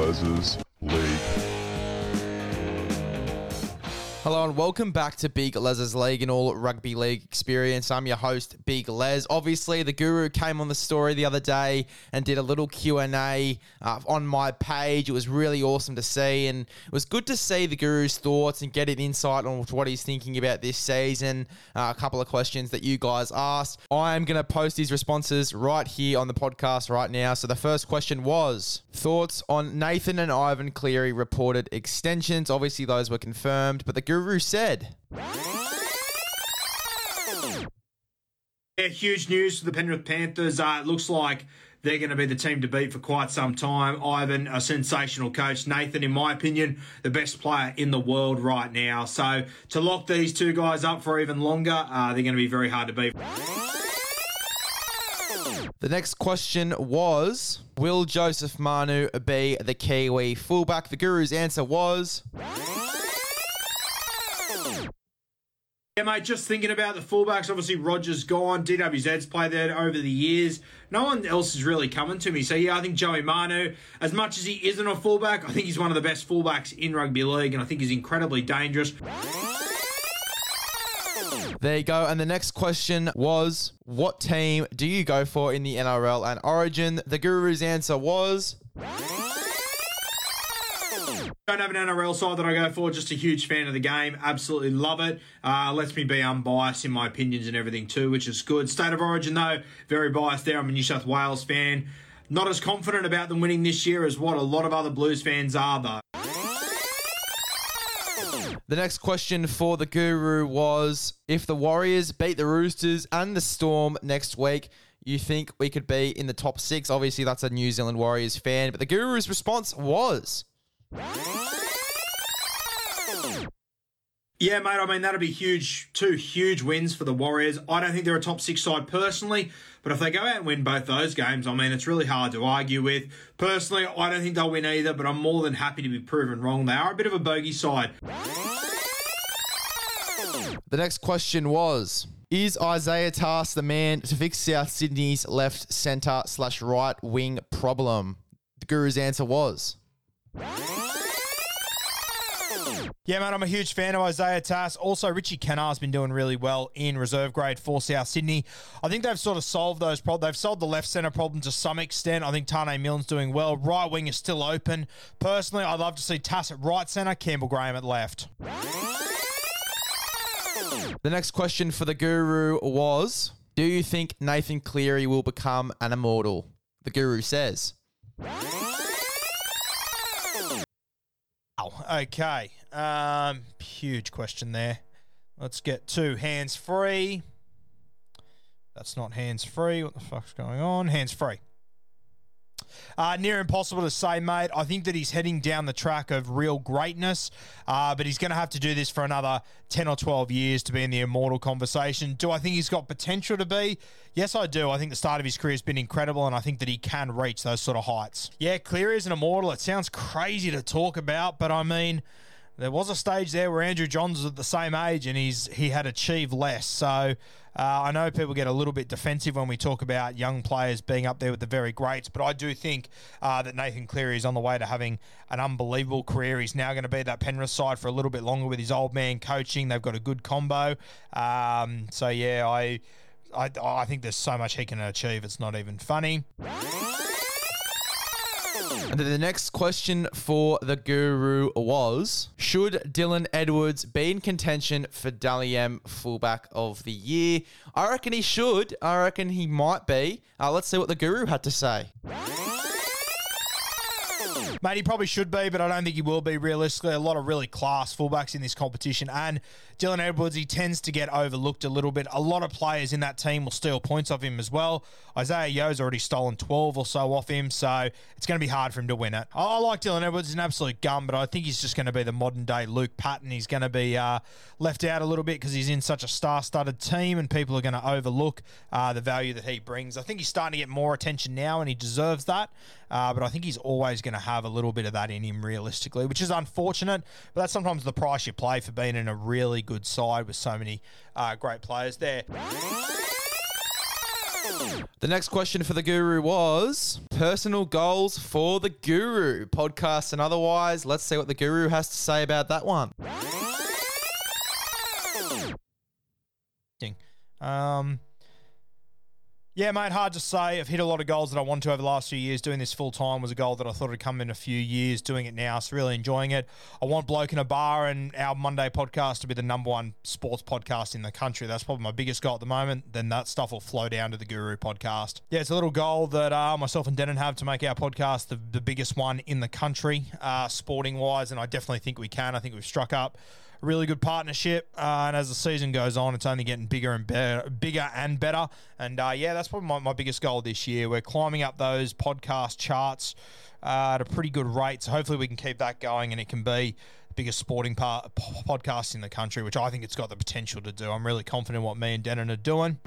Les's Lake. Hello and welcome back to Big Les's League and all rugby league experience. I'm your host, Big Les. Obviously, the Guru came on the story the other day and did a little Q and A uh, on my page. It was really awesome to see, and it was good to see the Guru's thoughts and get an insight on what he's thinking about this season. Uh, a couple of questions that you guys asked. I am going to post these responses right here on the podcast right now. So the first question was thoughts on Nathan and Ivan Cleary reported extensions. Obviously, those were confirmed, but the Guru said. Yeah, huge news for the Penrith Panthers. Uh, it looks like they're going to be the team to beat for quite some time. Ivan, a sensational coach. Nathan, in my opinion, the best player in the world right now. So to lock these two guys up for even longer, uh, they're going to be very hard to beat. The next question was Will Joseph Manu be the Kiwi fullback? The Guru's answer was. Yeah, mate, just thinking about the fullbacks. Obviously, Rogers gone. DWZ's played there over the years. No one else is really coming to me. So, yeah, I think Joey Manu, as much as he isn't a fullback, I think he's one of the best fullbacks in rugby league, and I think he's incredibly dangerous. There you go. And the next question was What team do you go for in the NRL and Origin? The Guru's answer was. Don't have an NRL side that I go for. Just a huge fan of the game. Absolutely love it. Uh, lets me be unbiased in my opinions and everything too, which is good. State of Origin though, very biased there. I'm a New South Wales fan. Not as confident about them winning this year as what a lot of other Blues fans are though. The next question for the Guru was if the Warriors beat the Roosters and the Storm next week, you think we could be in the top six? Obviously, that's a New Zealand Warriors fan, but the Guru's response was. Yeah, mate. I mean, that'd be huge. Two huge wins for the Warriors. I don't think they're a top six side personally, but if they go out and win both those games, I mean, it's really hard to argue with. Personally, I don't think they'll win either, but I'm more than happy to be proven wrong. They are a bit of a bogey side. The next question was Is Isaiah Tass the man to fix South Sydney's left centre slash right wing problem? The Guru's answer was. Yeah, man, I'm a huge fan of Isaiah Tass. Also, Richie Kennar's been doing really well in reserve grade for South Sydney. I think they've sort of solved those problems. They've solved the left centre problem to some extent. I think Taane Milne's doing well. Right wing is still open. Personally, I'd love to see Tass at right centre, Campbell Graham at left. The next question for the Guru was Do you think Nathan Cleary will become an immortal? The Guru says. Okay. Um, huge question there. Let's get to hands free. That's not hands free. What the fuck's going on? Hands free. Uh, near impossible to say, mate. I think that he's heading down the track of real greatness, uh, but he's going to have to do this for another 10 or 12 years to be in the immortal conversation. Do I think he's got potential to be? Yes, I do. I think the start of his career has been incredible, and I think that he can reach those sort of heights. Yeah, Cleary is an immortal. It sounds crazy to talk about, but I mean there was a stage there where Andrew Johns was at the same age and he's he had achieved less. So uh, I know people get a little bit defensive when we talk about young players being up there with the very greats, but I do think uh, that Nathan Cleary is on the way to having an unbelievable career. He's now going to be that Penrith side for a little bit longer with his old man coaching. They've got a good combo. Um, so yeah, I, I I think there's so much he can achieve. It's not even funny. And then the next question for the Guru was Should Dylan Edwards be in contention for Dally M fullback of the year? I reckon he should. I reckon he might be. Uh, let's see what the Guru had to say. Mate, he probably should be, but I don't think he will be realistically. A lot of really class fullbacks in this competition. And Dylan Edwards, he tends to get overlooked a little bit. A lot of players in that team will steal points off him as well. Isaiah Yeo's already stolen 12 or so off him, so it's going to be hard for him to win it. I, I like Dylan Edwards. He's an absolute gun, but I think he's just going to be the modern day Luke Patten. He's going to be uh, left out a little bit because he's in such a star studded team and people are going to overlook uh, the value that he brings. I think he's starting to get more attention now and he deserves that, uh, but I think he's always going to have a little bit of that in him realistically, which is unfortunate. But that's sometimes the price you play for being in a really good side with so many uh, great players there. The next question for the guru was personal goals for the guru, podcasts and otherwise. Let's see what the guru has to say about that one. Um, yeah, mate, hard to say. I've hit a lot of goals that I want to over the last few years. Doing this full time was a goal that I thought would come in a few years. Doing it now, so really enjoying it. I want Bloke in a Bar and our Monday podcast to be the number one sports podcast in the country. That's probably my biggest goal at the moment. Then that stuff will flow down to the Guru podcast. Yeah, it's a little goal that uh, myself and Denan have to make our podcast the, the biggest one in the country, uh, sporting wise. And I definitely think we can. I think we've struck up really good partnership. Uh, and as the season goes on, it's only getting bigger and better, bigger and better. And uh, yeah, that's probably my, my biggest goal this year. We're climbing up those podcast charts uh, at a pretty good rate. So hopefully we can keep that going, and it can be biggest sporting part, podcast in the country, which I think it's got the potential to do. I'm really confident in what me and Denan are doing.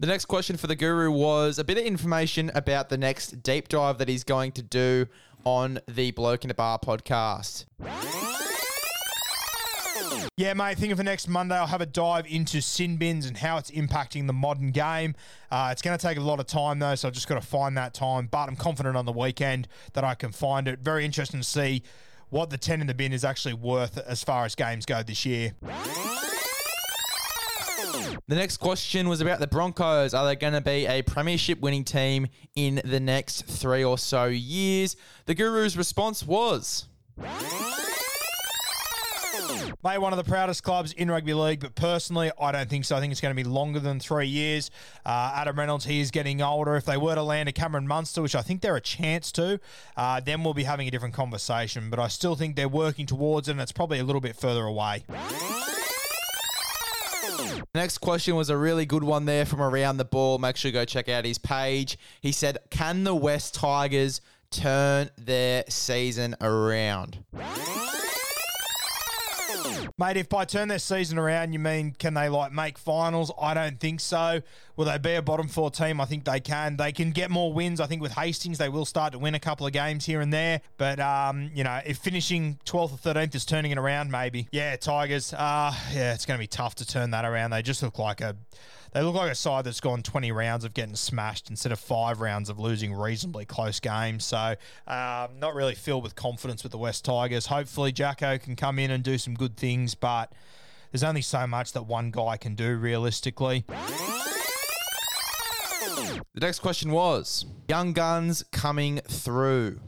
The next question for the guru was a bit of information about the next deep dive that he's going to do on the Bloke in a Bar podcast. Yeah, mate. Think of for next Monday, I'll have a dive into sin bins and how it's impacting the modern game. Uh, it's going to take a lot of time though, so I've just got to find that time. But I'm confident on the weekend that I can find it. Very interesting to see what the 10 in the bin is actually worth as far as games go this year. The next question was about the Broncos. Are they going to be a premiership winning team in the next three or so years? The Guru's response was. Mate, one of the proudest clubs in rugby league, but personally, I don't think so. I think it's going to be longer than three years. Uh, Adam Reynolds, he is getting older. If they were to land a Cameron Munster, which I think they're a chance to, uh, then we'll be having a different conversation. But I still think they're working towards it, and it's probably a little bit further away. Next question was a really good one there from around the ball. Make sure you go check out his page. He said, Can the West Tigers turn their season around? Mate, if by turn their season around you mean can they like make finals? I don't think so. Will they be a bottom four team? I think they can. They can get more wins. I think with Hastings they will start to win a couple of games here and there. But um, you know, if finishing 12th or 13th is turning it around, maybe. Yeah, Tigers. Uh yeah, it's going to be tough to turn that around. They just look like a they look like a side that's gone 20 rounds of getting smashed instead of five rounds of losing reasonably close games. So, um, not really filled with confidence with the West Tigers. Hopefully, Jacko can come in and do some good things, but there's only so much that one guy can do realistically. The next question was Young Guns coming through.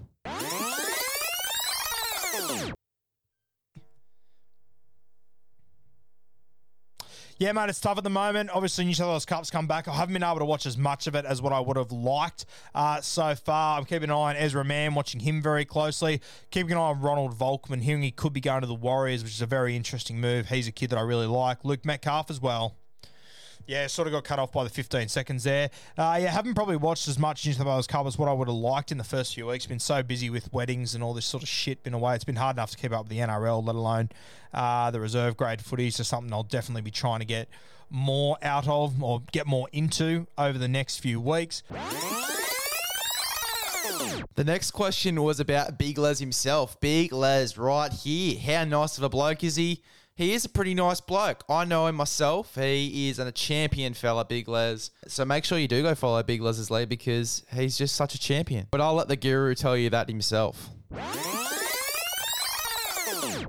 Yeah, mate, it's tough at the moment. Obviously, New South Wales Cup's come back. I haven't been able to watch as much of it as what I would have liked uh, so far. I'm keeping an eye on Ezra Mam, watching him very closely. Keeping an eye on Ronald Volkman, hearing he could be going to the Warriors, which is a very interesting move. He's a kid that I really like. Luke Metcalf as well. Yeah, sort of got cut off by the 15 seconds there. Uh, yeah, haven't probably watched as much New South Wales Cup as what I would have liked in the first few weeks. Been so busy with weddings and all this sort of shit. Been away. It's been hard enough to keep up with the NRL, let alone uh, the reserve grade footy. So something I'll definitely be trying to get more out of or get more into over the next few weeks. The next question was about Big Les himself. Big Les, right here. How nice of a bloke is he? He is a pretty nice bloke. I know him myself. He is a champion fella, Big Les. So make sure you do go follow Big Les's lead because he's just such a champion. But I'll let the guru tell you that himself.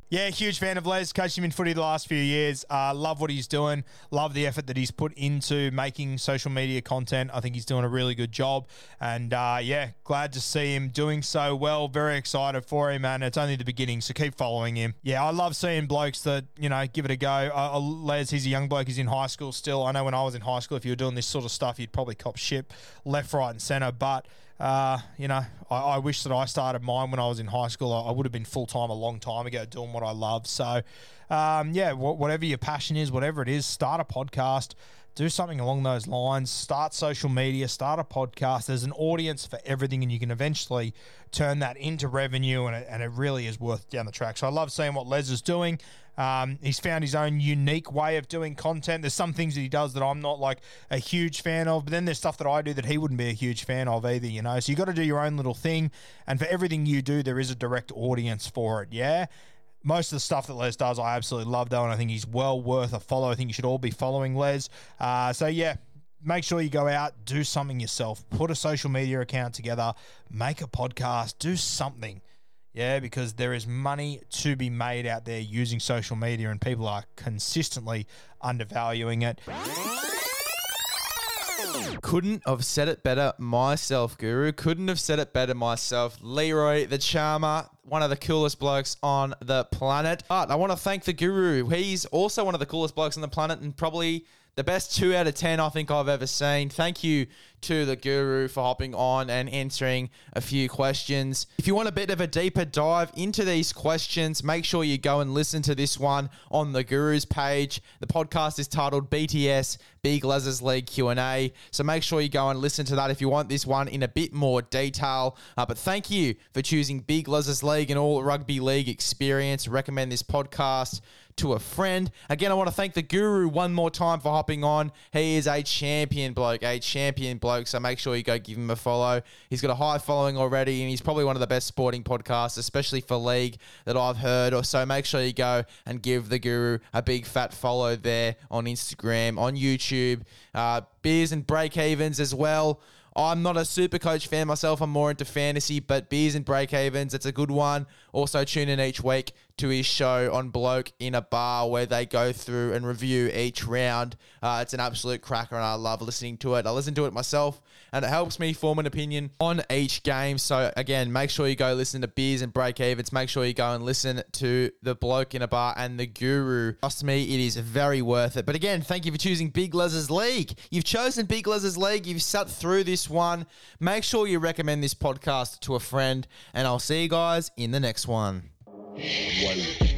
Yeah, huge fan of Les. Coached him in footy the last few years. Uh, love what he's doing. Love the effort that he's put into making social media content. I think he's doing a really good job. And uh, yeah, glad to see him doing so well. Very excited for him, and it's only the beginning. So keep following him. Yeah, I love seeing blokes that you know give it a go. Uh, uh Les, he's a young bloke. He's in high school still. I know when I was in high school, if you were doing this sort of stuff, you'd probably cop ship left, right, and centre. But uh, you know, I, I, wish that I started mine when I was in high school. I, I would have been full time a long time ago doing what I love. So, um, yeah, wh- whatever your passion is, whatever it is, start a podcast, do something along those lines, start social media, start a podcast. There's an audience for everything, and you can eventually turn that into revenue, and it, and it really is worth down the track. So, I love seeing what Les is doing. Um, he's found his own unique way of doing content. There's some things that he does that I'm not like a huge fan of, but then there's stuff that I do that he wouldn't be a huge fan of either, you know. So you got to do your own little thing, and for everything you do, there is a direct audience for it. Yeah. Most of the stuff that Les does, I absolutely love though, and I think he's well worth a follow. I think you should all be following Les. Uh, so yeah, make sure you go out, do something yourself, put a social media account together, make a podcast, do something Yeah, because there is money to be made out there using social media, and people are consistently undervaluing it. Couldn't have said it better myself, Guru. Couldn't have said it better myself. Leroy the Charmer, one of the coolest blokes on the planet. But I want to thank the Guru. He's also one of the coolest blokes on the planet and probably the best two out of 10 I think I've ever seen. Thank you to the guru for hopping on and answering a few questions. If you want a bit of a deeper dive into these questions, make sure you go and listen to this one on the guru's page. The podcast is titled BTS Big Les's League Q&A. So make sure you go and listen to that if you want this one in a bit more detail. Uh, but thank you for choosing Big Les's League and all rugby league experience. Recommend this podcast to a friend. Again, I want to thank the guru one more time for hopping on. He is a champion bloke, a champion bloke. So make sure you go give him a follow. He's got a high following already, and he's probably one of the best sporting podcasts, especially for league that I've heard. Or so make sure you go and give the guru a big fat follow there on Instagram, on YouTube. Uh, beers and break evens as well. I'm not a super coach fan myself. I'm more into fantasy, but beers and break evens, it's a good one. Also, tune in each week to his show on Bloke in a Bar where they go through and review each round. Uh, it's an absolute cracker and I love listening to it. I listen to it myself and it helps me form an opinion on each game. So, again, make sure you go listen to Beers and Break Evens. Make sure you go and listen to the Bloke in a Bar and the Guru. Trust me, it is very worth it. But again, thank you for choosing Big Les's League. You've chosen Big Les's League. You've sat through this one. Make sure you recommend this podcast to a friend and I'll see you guys in the next one. One.